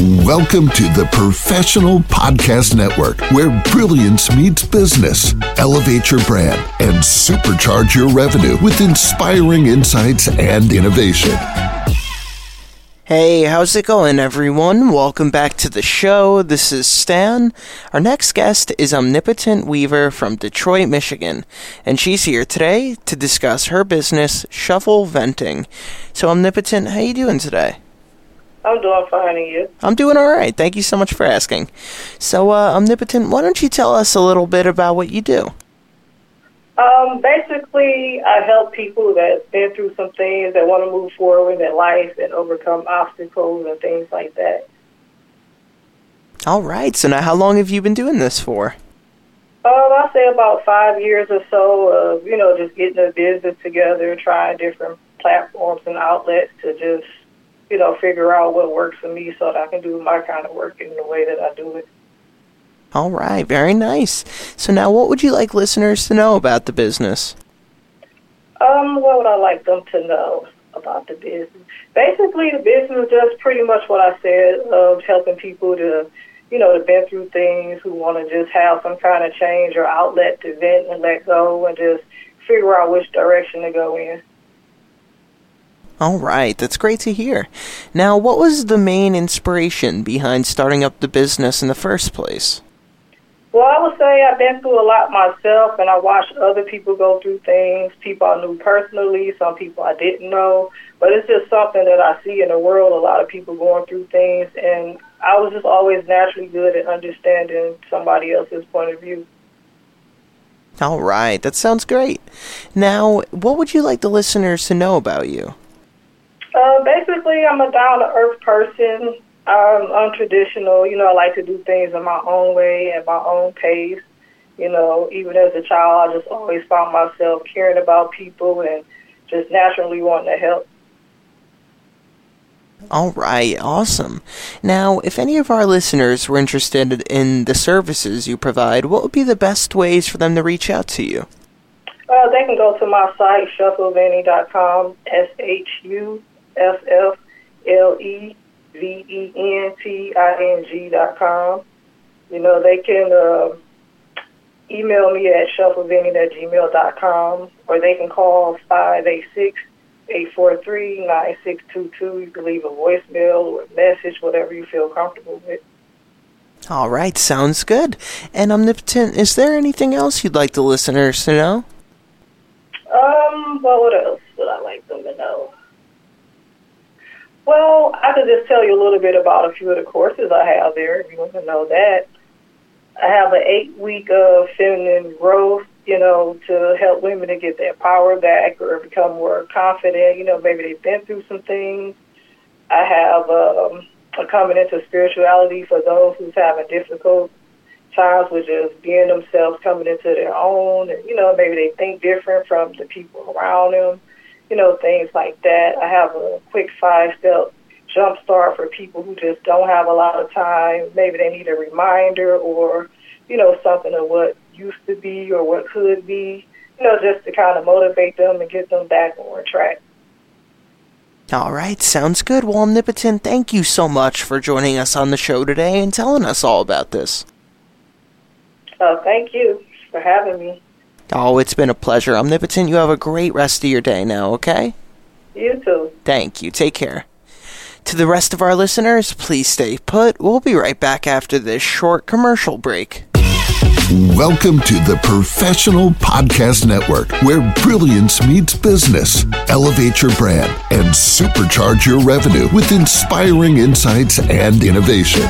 Welcome to the Professional Podcast Network, where brilliance meets business. Elevate your brand and supercharge your revenue with inspiring insights and innovation. Hey, how's it going, everyone? Welcome back to the show. This is Stan. Our next guest is Omnipotent Weaver from Detroit, Michigan, and she's here today to discuss her business, Shuffle Venting. So, Omnipotent, how you doing today? I'm doing fine, and you? I'm doing all right. Thank you so much for asking. So, uh, Omnipotent, why don't you tell us a little bit about what you do? Um, basically, I help people that been through some things that want to move forward in their life and overcome obstacles and things like that. All right. So now, how long have you been doing this for? Um, I say about five years or so of you know just getting a business together, trying different platforms and outlets to just you know, figure out what works for me so that I can do my kind of work in the way that I do it. All right, very nice. So now what would you like listeners to know about the business? Um, what would I like them to know about the business? Basically, the business does pretty much what I said of helping people to, you know, to been through things who want to just have some kind of change or outlet to vent and let go and just figure out which direction to go in. All right, that's great to hear. Now, what was the main inspiration behind starting up the business in the first place? Well, I would say I've been through a lot myself, and I watched other people go through things. People I knew personally, some people I didn't know. But it's just something that I see in the world. A lot of people going through things, and I was just always naturally good at understanding somebody else's point of view. All right, that sounds great. Now, what would you like the listeners to know about you? Uh, basically, I'm a down to earth person. I'm untraditional. You know, I like to do things in my own way at my own pace. You know, even as a child, I just always found myself caring about people and just naturally wanting to help. All right, awesome. Now, if any of our listeners were interested in the services you provide, what would be the best ways for them to reach out to you? Uh, they can go to my site, shuffleventing.com, S H U F F L E V E N T I N G dot com. You know, they can uh, email me at shuffleventing at gmail dot com, or they can call 586 843 9622. You can leave a voicemail or a message, whatever you feel comfortable with. All right, sounds good. And Omnipotent, is there anything else you'd like the listeners to know? Um, well, what else would I like them to know? Well, I could just tell you a little bit about a few of the courses I have there if you want to know that. I have an eight week of feminine growth, you know, to help women to get their power back or become more confident. You know, maybe they've been through some things. I have um, a coming into spirituality for those who's having difficult times with just being themselves, coming into their own. And, you know, maybe they think different from the people around them you know, things like that. I have a quick five step jump start for people who just don't have a lot of time. Maybe they need a reminder or, you know, something of what used to be or what could be, you know, just to kind of motivate them and get them back on track. All right, sounds good. Well, Omnipotent, thank you so much for joining us on the show today and telling us all about this. Oh, thank you for having me. Oh, it's been a pleasure. Omnipotent, you have a great rest of your day now, okay? You too. Thank you. Take care. To the rest of our listeners, please stay put. We'll be right back after this short commercial break. Welcome to the Professional Podcast Network, where brilliance meets business. Elevate your brand and supercharge your revenue with inspiring insights and innovation.